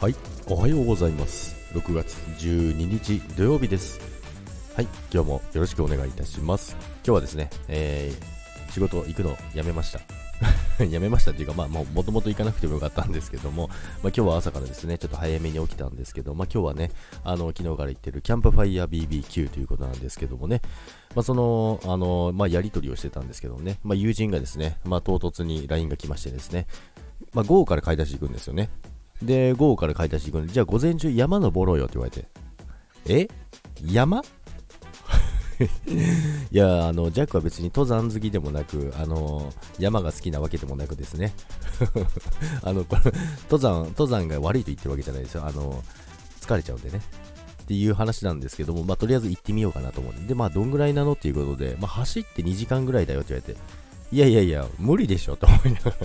はい、おはようございます。6月12日土曜日です。はい、今日もよろしくお願いいたします。今日はですね、えー、仕事行くのやめました。やめましたっていうか、まあ、もともと行かなくてもよかったんですけども、まあ、今日は朝からですね、ちょっと早めに起きたんですけど、まあ、今日はね、あの、昨日から言ってるキャンプファイヤー BBQ ということなんですけどもね、まあ、その、あの、まあ、やりとりをしてたんですけどね、まあ、友人がですね、まあ、唐突に LINE が来ましてですね、まあ、午後から買い出し行くんですよね。で、午後から買い出し行くんで、じゃあ午前中山登ろうよって言われて、え？山？いや、あの、ジャックは別に登山好きでもなく、あの、山が好きなわけでもなくですね、あの、これ、登山、登山が悪いと言ってるわけじゃないですよ。あの、疲れちゃうんでね。っていう話なんですけども、まあ、とりあえず行ってみようかなと思うんで、で、まあ、どんぐらいなのっていうことで、まあ、走って2時間ぐらいだよって言われて、いやいやいや、無理でしょと思いながら。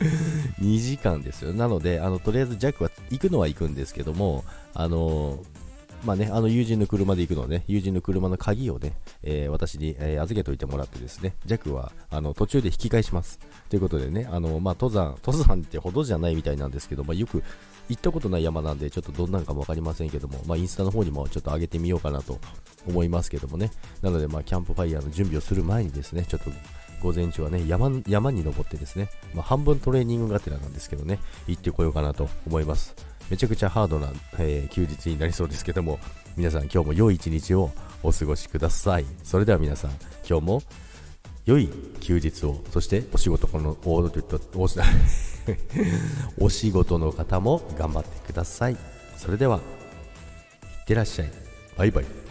2時間ですよ。なので、あの、とりあえずジャックは行くのは行くんですけども、あのまあね、あの友人の車で行くの、ね、友人の車の鍵をね、えー、私に、えー、預けておいてもらってですね、ジャックはあの途中で引き返します。ということでね、あのまあ、登山、登山ってほどじゃないみたいなんですけど、まあ、よく行ったことない山なんで、ちょっとどんなんかも分かりませんけども、まあ、インスタの方にもちょっと上げてみようかなと思いますけどもね、なので、まあ、キャンプファイヤーの準備をする前にですね、ちょっと午前中はね山、山に登ってですね、まあ、半分トレーニングがてらなんですけどね、行ってこようかなと思います。めちゃくちゃハードな、えー、休日になりそうですけども、皆さん今日も良い一日をお過ごしください。それでは皆さん、今日も良い休日を、そしてお仕事このおお お仕事の方も頑張ってください。それでは、いってらっしゃい。バイバイ。